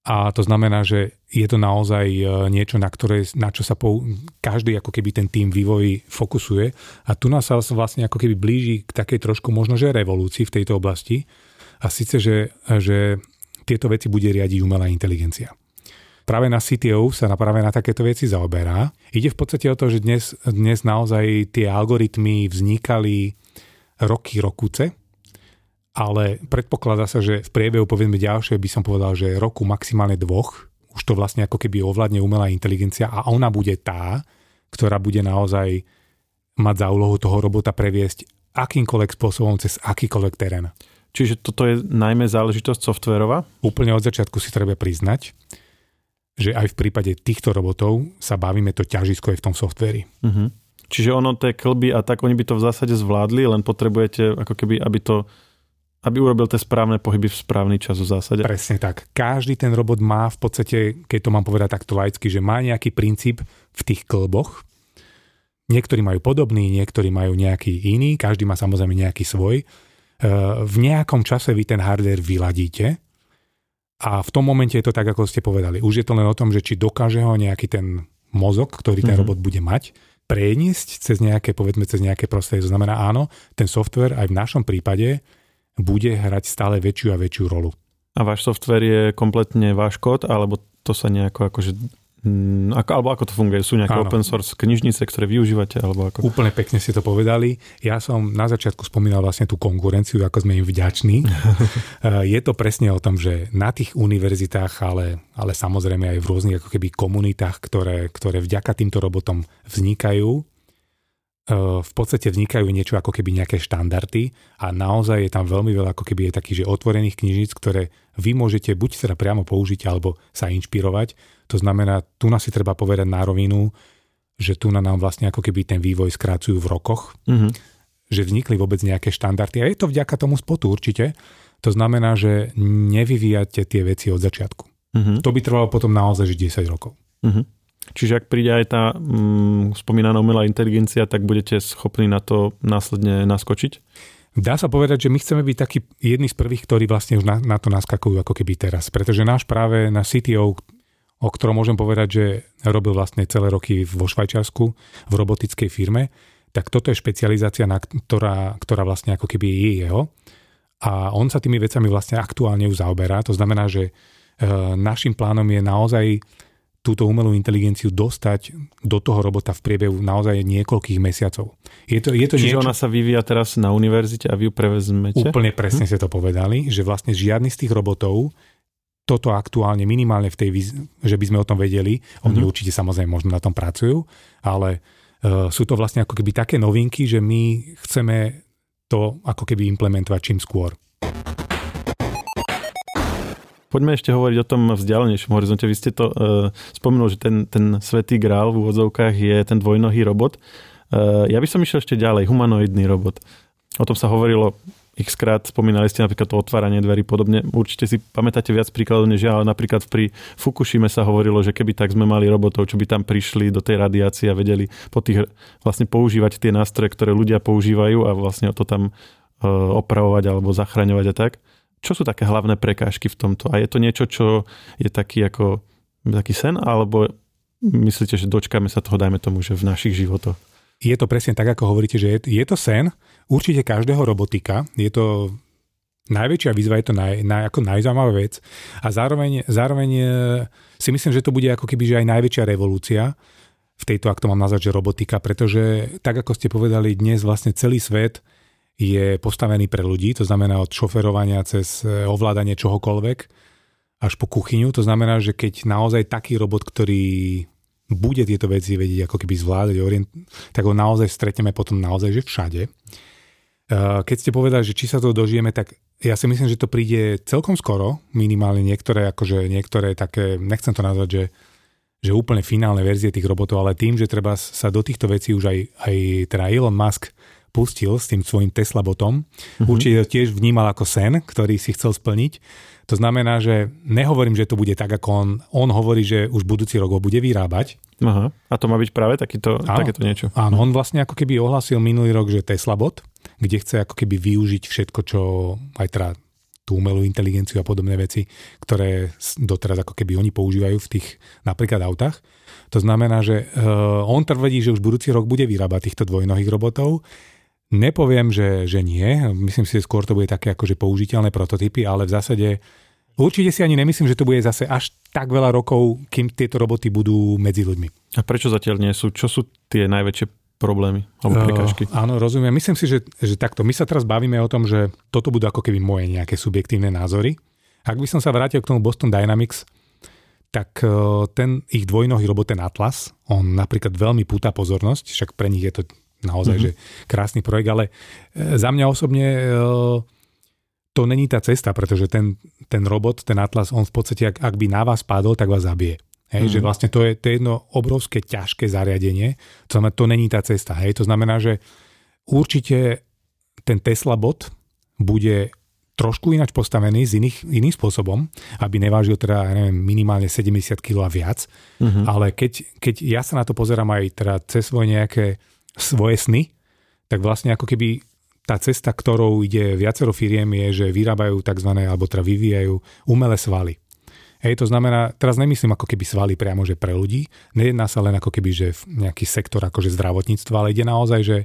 A to znamená, že je to naozaj e, niečo, na, ktoré, na čo sa pou, každý ako keby ten tým vývoj fokusuje. A tu nás sa vlastne ako keby blíži k takej trošku možno, že revolúcii v tejto oblasti. A síce, že, že tieto veci bude riadiť umelá inteligencia. Práve na CTO sa práve na takéto veci zaoberá. Ide v podstate o to, že dnes, dnes naozaj tie algoritmy vznikali roky, rokuce ale predpokladá sa, že v priebehu povedzme ďalšie by som povedal, že roku maximálne dvoch už to vlastne ako keby ovládne umelá inteligencia a ona bude tá, ktorá bude naozaj mať za úlohu toho robota previesť akýmkoľvek spôsobom cez akýkoľvek terén. Čiže toto je najmä záležitosť softverová? Úplne od začiatku si treba priznať, že aj v prípade týchto robotov sa bavíme, to ťažisko je v tom softveri. Uh-huh. Čiže ono tie klby a tak, oni by to v zásade zvládli, len potrebujete ako keby, aby to aby urobil tie správne pohyby v správny čas v zásade. Presne tak. Každý ten robot má v podstate, keď to mám povedať takto laicky, že má nejaký princíp v tých klboch. Niektorí majú podobný, niektorí majú nejaký iný, každý má samozrejme nejaký svoj. E, v nejakom čase vy ten hardware vyladíte a v tom momente je to tak, ako ste povedali. Už je to len o tom, že či dokáže ho nejaký ten mozog, ktorý ten mm-hmm. robot bude mať, preniesť cez nejaké, povedzme, cez nejaké prostredie. To znamená, áno, ten software aj v našom prípade bude hrať stále väčšiu a väčšiu rolu. A váš software je kompletne váš kód, alebo to sa nejako akože Mm, ako, alebo ako to funguje? Sú nejaké Áno. open source knižnice, ktoré využívate? Alebo ako? Úplne pekne ste to povedali. Ja som na začiatku spomínal vlastne tú konkurenciu, ako sme im vďační. <laughs> Eh, je to presne o tom, že na tých univerzitách, ale, ale samozrejme aj v rôznych ako keby komunitách, ktoré, ktoré vďaka týmto robotom vznikajú, Eh, v podstate vznikajú niečo ako keby nejaké štandardy a naozaj je tam veľmi veľa ako keby je takých, že otvorených knižníc, ktoré vy môžete buď teda priamo použiť alebo sa inšpirovať. To znamená, tu nás si treba povedať na rovinu, že tu na nám vlastne ako keby ten vývoj skrácujú v rokoch, mm-hmm. že vznikli vôbec nejaké štandardy a je to vďaka tomu spotu určite. To znamená, že nevyvíjate tie veci od začiatku. Mm-hmm. To by trvalo potom naozaj 10 rokov. Mm-hmm. Čiže ak príde aj tá mm, spomínaná umelá inteligencia, tak budete schopní na to následne naskočiť? Dá sa povedať, že my chceme byť takí jedni z prvých, ktorí vlastne už na, na to naskakujú ako keby teraz. Pretože náš práve na CTO, o ktorom môžem povedať, že robil vlastne celé roky vo Švajčiarsku v robotickej firme, tak toto je špecializácia, na, ktorá, ktorá vlastne ako keby je jeho. A on sa tými vecami vlastne aktuálne už zaoberá. To znamená, že e, našim plánom je naozaj túto umelú inteligenciu dostať do toho robota v priebehu naozaj niekoľkých mesiacov. Je to, je to Čiže niečo... ona sa vyvíja teraz na univerzite a vy ju prevezmete? Úplne presne hm? ste to povedali, že vlastne žiadny z tých robotov toto aktuálne minimálne v tej, že by sme o tom vedeli, oni mm-hmm. určite samozrejme možno na tom pracujú, ale uh, sú to vlastne ako keby také novinky, že my chceme to ako keby implementovať čím skôr. Poďme ešte hovoriť o tom vzdialenejšom horizonte. Vy ste to uh, spomenul, že ten, ten svetý grál v úvodzovkách je ten dvojnohý robot. Uh, ja by som išiel ešte ďalej, humanoidný robot. O tom sa hovorilo x krát spomínali ste napríklad to otváranie dverí podobne. Určite si pamätáte viac príkladov než ja, ale napríklad pri Fukushime sa hovorilo, že keby tak sme mali robotov, čo by tam prišli do tej radiácie a vedeli po tých vlastne používať tie nástroje, ktoré ľudia používajú a vlastne to tam e, opravovať alebo zachraňovať a tak. Čo sú také hlavné prekážky v tomto? A je to niečo, čo je taký ako taký sen, alebo myslíte, že dočkáme sa toho, dajme tomu, že v našich životoch? Je to presne tak, ako hovoríte, že je, je to sen, určite každého robotika. Je to najväčšia výzva, je to naj, naj, ako najzaujímavá vec. A zároveň, zároveň e, si myslím, že to bude ako keby že aj najväčšia revolúcia. V tejto, ak to mám nazvať, že robotika, pretože tak ako ste povedali, dnes vlastne celý svet je postavený pre ľudí, to znamená od šoferovania cez e, ovládanie čohokoľvek až po kuchyňu. To znamená, že keď naozaj taký robot, ktorý bude tieto veci vedieť ako keby zvládať, tak ho naozaj stretneme potom naozaj, že všade. Eh, keď ste povedali, že či sa to dožijeme, tak ja si myslím, že to príde celkom skoro, minimálne niektoré, akože niektoré také, nechcem to nazvať, že, že úplne finálne verzie tých robotov, ale tým, že treba sa do týchto vecí už aj, aj teda Elon Musk pustil s tým svojim Tesla botom, mm-hmm. určite to tiež vnímal ako sen, ktorý si chcel splniť. To znamená, že nehovorím, že to bude tak, ako on, on hovorí, že už budúci rok ho bude vyrábať. Aha. A to má byť práve takýto, áno, takéto niečo. Áno, on vlastne ako keby ohlasil minulý rok, že Tesla bot, kde chce ako keby využiť všetko, čo aj teda tú umelú inteligenciu a podobné veci, ktoré doteraz ako keby oni používajú v tých napríklad autách. To znamená, že uh, on tvrdí, že už budúci rok bude vyrábať týchto dvojnohých robotov. Nepoviem, že, že nie. Myslím si, že skôr to bude také akože použiteľné prototypy, ale v zásade určite si ani nemyslím, že to bude zase až tak veľa rokov, kým tieto roboty budú medzi ľuďmi. A prečo zatiaľ nie sú? Čo sú tie najväčšie problémy alebo prekážky. Uh, áno, rozumiem. Myslím si, že, že takto. My sa teraz bavíme o tom, že toto budú ako keby moje nejaké subjektívne názory. Ak by som sa vrátil k tomu Boston Dynamics, tak uh, ten ich dvojnohý robot, ten Atlas, on napríklad veľmi púta pozornosť, však pre nich je to naozaj mm-hmm. že krásny projekt, ale uh, za mňa osobne uh, to není tá cesta, pretože ten, ten robot, ten Atlas, on v podstate, ak, ak by na vás padol, tak vás zabije. Hej, mm. že vlastne to je, to je jedno obrovské ťažké zariadenie, to znamená, to není tá cesta. Hej, to znamená, že určite ten Tesla bot bude trošku ináč postavený z iných, iným spôsobom, aby nevážil teda, ja neviem, minimálne 70 kg a viac, mm-hmm. ale keď, keď ja sa na to pozerám aj teda cez svoje nejaké svoje sny, tak vlastne ako keby tá cesta, ktorou ide viacero firiem je, že vyrábajú tzv. alebo teda vyvíjajú umelé svaly. Hej, to znamená, teraz nemyslím ako keby svaly priamo, že pre ľudí, nejedná sa len ako keby, že nejaký sektor akože zdravotníctva, ale ide naozaj, že,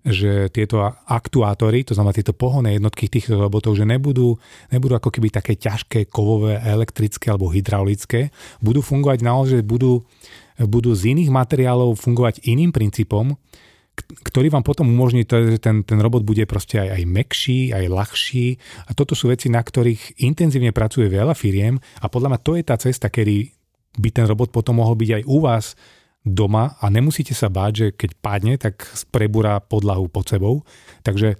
že tieto aktuátory, to znamená tieto pohonné jednotky týchto robotov, že nebudú, nebudú ako keby také ťažké kovové, elektrické alebo hydraulické, budú fungovať naozaj, budú, budú z iných materiálov fungovať iným princípom, ktorý vám potom umožní, to, že ten, ten robot bude proste aj, aj mekší, aj ľahší. A toto sú veci, na ktorých intenzívne pracuje veľa firiem. A podľa mňa to je tá cesta, kedy by ten robot potom mohol byť aj u vás doma. A nemusíte sa báť, že keď padne, tak prebúra podlahu pod sebou. Takže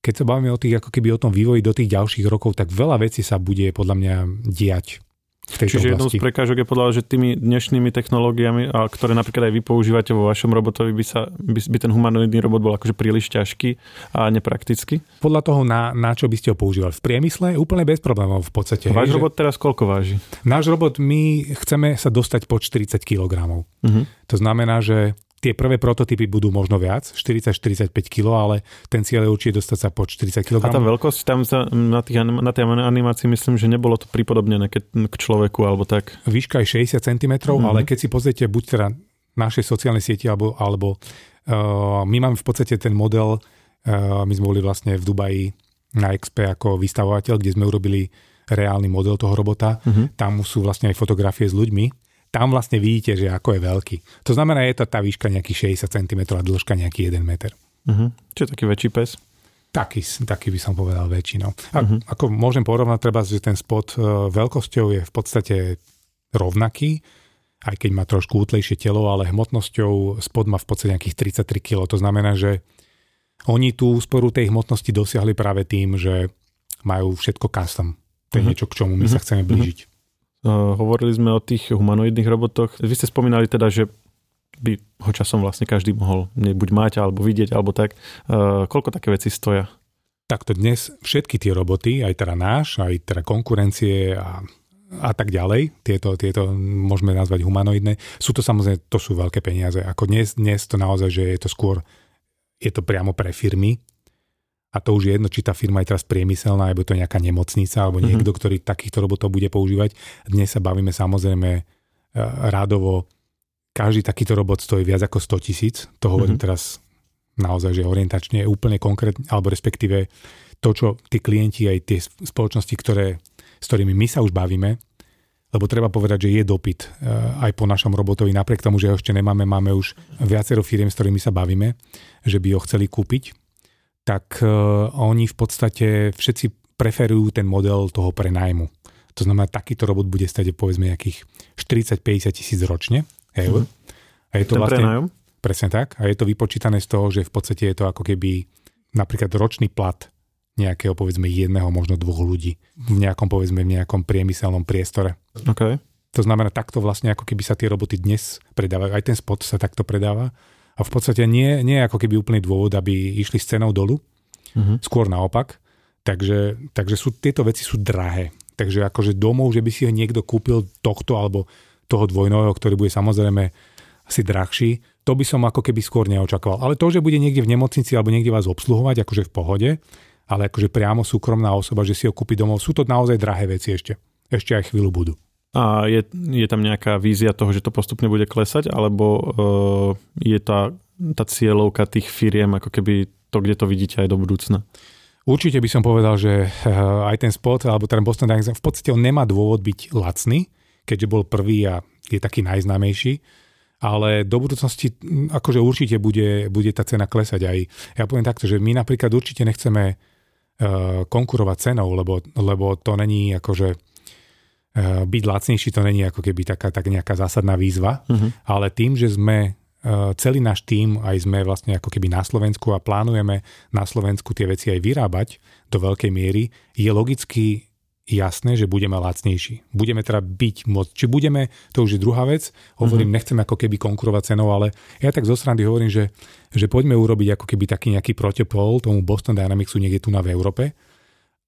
keď sa bavíme o tých, ako keby o tom vývoji do tých ďalších rokov, tak veľa vecí sa bude podľa mňa diať v tejto Čiže oblasti. jednou z prekážok je podľa, že tými dnešnými technológiami, a ktoré napríklad aj vy používate vo vašom robotovi, by, sa, by, by ten humanoidný robot bol akože príliš ťažký a nepraktický? Podľa toho, na, na čo by ste ho používali. V priemysle úplne bez problémov v podstate. Váš hej, robot že... teraz koľko váži? Náš robot, my chceme sa dostať po 40 kg. Uh-huh. To znamená, že Tie prvé prototypy budú možno viac, 40-45 kg, ale ten cieľ je určite dostať sa po 40 kg. A tá veľkosť, tam sa na, tých, na tej animácii myslím, že nebolo to pripodobnené k človeku alebo tak. Výška je 60 cm, mm-hmm. ale keď si pozriete buď teda našej sociálnej sieti alebo, alebo uh, my máme v podstate ten model, uh, my sme boli vlastne v Dubaji na XP ako vystavovateľ, kde sme urobili reálny model toho robota. Mm-hmm. Tam sú vlastne aj fotografie s ľuďmi tam vlastne vidíte, že ako je veľký. To znamená, je to tá výška nejaký 60 cm a dĺžka nejaký 1 meter. Uh-huh. Čiže taký väčší pes? Taký, taký by som povedal väčší. No. A uh-huh. Ako môžem porovnať treba, že ten spot uh, veľkosťou je v podstate rovnaký, aj keď má trošku útlejšie telo, ale hmotnosťou spod má v podstate nejakých 33 kg. To znamená, že oni tú úsporu tej hmotnosti dosiahli práve tým, že majú všetko custom. To je uh-huh. niečo, k čomu my uh-huh. sa chceme blížiť. Uh, hovorili sme o tých humanoidných robotoch. Vy ste spomínali teda, že by ho časom vlastne každý mohol buď mať, alebo vidieť, alebo tak. Uh, koľko také veci stoja? takto dnes všetky tie roboty, aj teda náš, aj teda konkurencie a, a tak ďalej, tieto, tieto môžeme nazvať humanoidné, sú to samozrejme, to sú veľké peniaze. Ako dnes, dnes to naozaj, že je to skôr, je to priamo pre firmy, a to už je jedno, či tá firma je teraz priemyselná, alebo to je nejaká nemocnica, alebo mhm. niekto, mm-hmm. ktorý takýchto robotov bude používať. Dnes sa bavíme samozrejme e, rádovo, každý takýto robot stojí viac ako 100 tisíc, to hovorím mm-hmm. teraz naozaj, že orientačne, úplne konkrétne, alebo respektíve to, čo tí klienti aj tie spoločnosti, ktoré, s ktorými my sa už bavíme, lebo treba povedať, že je dopyt e, aj po našom robotovi, napriek tomu, že ho ešte nemáme, máme už viacero firiem, s ktorými sa bavíme, že by ho chceli kúpiť tak uh, oni v podstate všetci preferujú ten model toho prenajmu. To znamená, takýto robot bude stať povedzme nejakých 40-50 tisíc ročne eur. Mm-hmm. A je to ten vlastne, prenajom? Presne tak. A je to vypočítané z toho, že v podstate je to ako keby napríklad ročný plat nejakého povedzme jedného, možno dvoch ľudí v nejakom povedzme v nejakom priemyselnom priestore. Okay. To znamená, takto vlastne ako keby sa tie roboty dnes predávajú. Aj ten spot sa takto predáva a v podstate nie, nie je ako keby úplný dôvod, aby išli s cenou dolu, uh-huh. skôr naopak. Takže, takže sú, tieto veci sú drahé. Takže akože domov, že by si ho niekto kúpil tohto alebo toho dvojnového, ktorý bude samozrejme asi drahší, to by som ako keby skôr neočakával. Ale to, že bude niekde v nemocnici alebo niekde vás obsluhovať, akože v pohode, ale akože priamo súkromná osoba, že si ho kúpi domov, sú to naozaj drahé veci ešte. Ešte aj chvíľu budú. A je, je tam nejaká vízia toho, že to postupne bude klesať, alebo uh, je tá, tá cieľovka tých firiem ako keby to, kde to vidíte aj do budúcna? Určite by som povedal, že uh, aj ten spot, alebo ten Boston Dynamics, v podstate on nemá dôvod byť lacný, keďže bol prvý a je taký najznámejší, ale do budúcnosti akože určite bude, bude tá cena klesať aj. Ja poviem takto, že my napríklad určite nechceme uh, konkurovať cenou, lebo, lebo to není akože Eh, byť lacnejší to není ako keby taká tak nejaká zásadná výzva, uh-huh. ale tým, že sme eh, celý náš tím, aj sme vlastne ako keby na Slovensku a plánujeme na Slovensku tie veci aj vyrábať do veľkej miery, je logicky jasné, že budeme lacnejší. Budeme teda byť moc. Či budeme, to už je druhá vec. Hovorím, uh-huh. nechcem ako keby konkurovať cenou, ale ja tak zo strany hovorím, že, že poďme urobiť ako keby taký nejaký protipol tomu Boston Dynamicsu niekde tu na v Európe.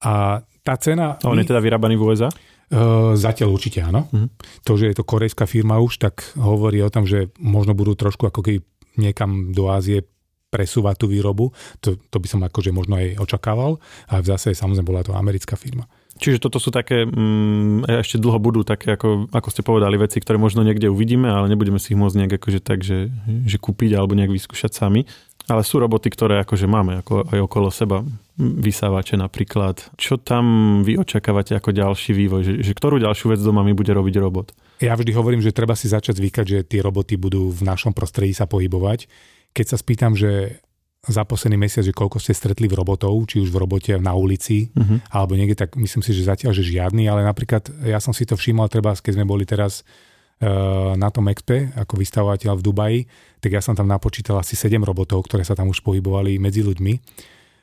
A tá cena... A on my... je teda vyrábaný v USA? Uh, zatiaľ určite áno. Uh-huh. To, že je to korejská firma už, tak hovorí o tom, že možno budú trošku ako keby niekam do Ázie presúvať tú výrobu. To, to by som akože možno aj očakával. A v zase samozrejme bola to americká firma. Čiže toto sú také, mm, ešte dlho budú také, ako, ako ste povedali, veci, ktoré možno niekde uvidíme, ale nebudeme si ich môcť nejak akože tak, že, že kúpiť alebo nejak vyskúšať sami. Ale sú roboty, ktoré akože máme ako aj okolo seba, vysávače napríklad. Čo tam vy očakávate ako ďalší vývoj? Že, že ktorú ďalšiu vec doma mi bude robiť robot? Ja vždy hovorím, že treba si začať zvykať, že tie roboty budú v našom prostredí sa pohybovať. Keď sa spýtam, že za posledný mesiac, že koľko ste stretli v robotov, či už v robote na ulici, uh-huh. alebo niekde, tak myslím si, že zatiaľ, že žiadny, ale napríklad ja som si to všimol treba, keď sme boli teraz uh, na tom expe ako vystavovateľ v Dubaji, tak ja som tam napočítal asi 7 robotov, ktoré sa tam už pohybovali medzi ľuďmi.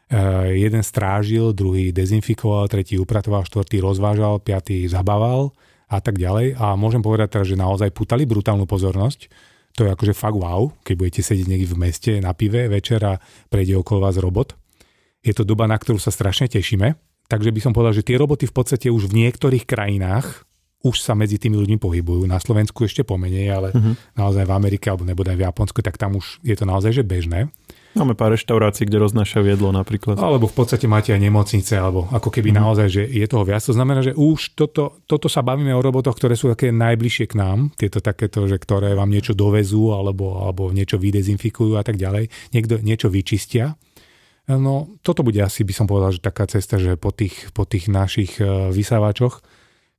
Uh, jeden strážil, druhý dezinfikoval, tretí upratoval, štvrtý rozvážal, piatý zabával a tak ďalej. A môžem povedať teda, že naozaj putali brutálnu pozornosť. To je akože fakt wow, keď budete sedieť niekde v meste na pive večer a prejde okolo vás robot. Je to doba, na ktorú sa strašne tešíme. Takže by som povedal, že tie roboty v podstate už v niektorých krajinách už sa medzi tými ľuďmi pohybujú. Na Slovensku ešte pomenej, ale uh-huh. naozaj v Amerike alebo nebodaj v Japonsku, tak tam už je to naozaj že bežné. Máme pár reštaurácií, kde roznášajú jedlo napríklad. Alebo v podstate máte aj nemocnice, alebo ako keby uh-huh. naozaj, že je toho viac. To znamená, že už toto, toto sa bavíme o robotoch, ktoré sú také najbližšie k nám, tieto takéto, že ktoré vám niečo dovezú, alebo, alebo niečo vydezinfikujú a tak ďalej. Niekto niečo vyčistia. No, toto bude asi, by som povedal, že taká cesta, že po tých, po tých našich eh, vysávačoch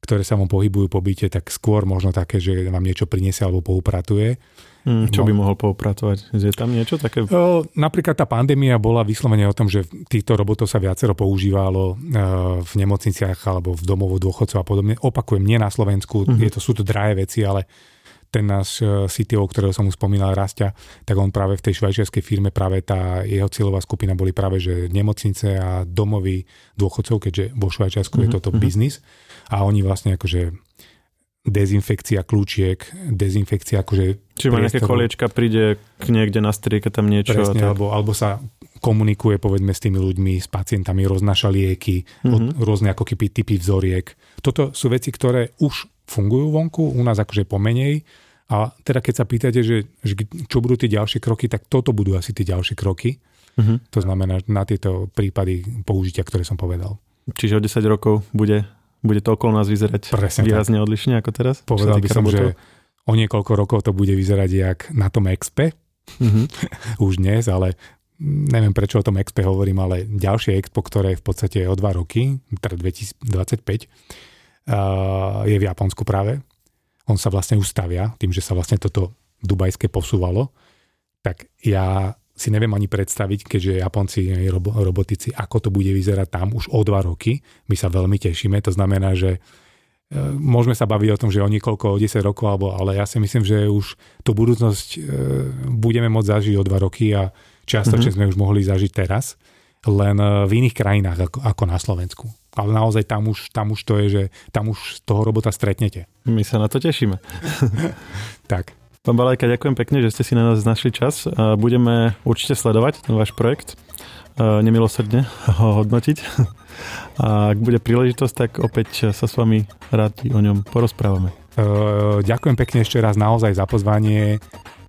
ktoré sa mu pohybujú po byte, tak skôr možno také, že vám niečo priniesie alebo poupratuje. Mm, čo by mohol poupratovať? Je tam niečo také? O, napríklad tá pandémia bola vyslovene o tom, že týchto robotov sa viacero používalo e, v nemocniciach alebo v domovo dôchodcov a podobne. Opakujem, nie na Slovensku, mm-hmm. je to, sú to drahé veci, ale ten náš e, CTO, ktorého som už spomínal, Rastia, tak on práve v tej švajčiarskej firme, práve tá jeho cieľová skupina boli práve, že nemocnice a domovy dôchodcov, keďže vo Švajčiarsku mm-hmm. je mhm, toto mm-hmm. biznis a oni vlastne akože dezinfekcia kľúčiek, dezinfekcia akože... Čiže má nejaké koliečka, príde k niekde na strieka tam niečo. Presne, alebo, alebo sa komunikuje povedzme s tými ľuďmi, s pacientami, roznáša lieky, mm-hmm. rôzne ako keby typy vzoriek. Toto sú veci, ktoré už fungujú vonku, u nás akože pomenej. A teda keď sa pýtate, že, že čo budú tie ďalšie kroky, tak toto budú asi tie ďalšie kroky. Mm-hmm. To znamená na tieto prípady použitia, ktoré som povedal. Čiže o 10 rokov bude, bude to okolo nás vyzerať Presne výrazne tak. odlišne ako teraz? Povedal by som, že o niekoľko rokov to bude vyzerať jak na tom XP. Mm-hmm. <laughs> Už dnes, ale neviem prečo o tom Expe hovorím, ale ďalšie Expo, ktoré je v podstate o dva roky, teda 2025, je v Japonsku práve. On sa vlastne ustavia, tým, že sa vlastne toto dubajské posúvalo, tak ja si neviem ani predstaviť, keďže Japonci, robo, robotici, ako to bude vyzerať tam už o dva roky. My sa veľmi tešíme, to znamená, že môžeme sa baviť o tom, že o niekoľko, o 10 rokov, alebo, ale ja si myslím, že už tú budúcnosť e, budeme môcť zažiť o dva roky a Čiastočne mm-hmm. sme už mohli zažiť teraz, len eh, v iných krajinách ako, ako na Slovensku. Ale naozaj tam už, tam už to je, že tam už toho robota stretnete. My sa na to tešíme. <laughs> <laughs> tak. Pán Balajka, ďakujem pekne, že ste si na nás našli čas. Budeme určite sledovať ten váš projekt, nemilosrdne <laughs> ho hodnotiť. A ak bude príležitosť, tak opäť sa s vami rádi o ňom porozprávame. Uh, ďakujem pekne ešte raz naozaj za pozvanie.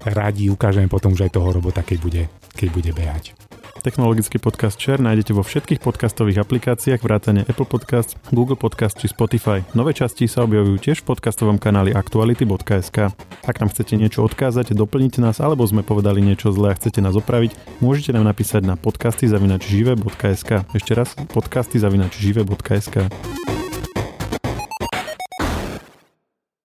Radi ukážeme potom už aj toho robota, keď bude keď bude behať. Technologický podcast Share nájdete vo všetkých podcastových aplikáciách vrátane Apple Podcast, Google Podcast či Spotify. Nové časti sa objavujú tiež v podcastovom kanáli aktuality.sk. Ak nám chcete niečo odkázať, doplniť nás alebo sme povedali niečo zlé a chcete nás opraviť, môžete nám napísať na podcasty zavinačžive.sk. Ešte raz podcasty zavinačžive.sk.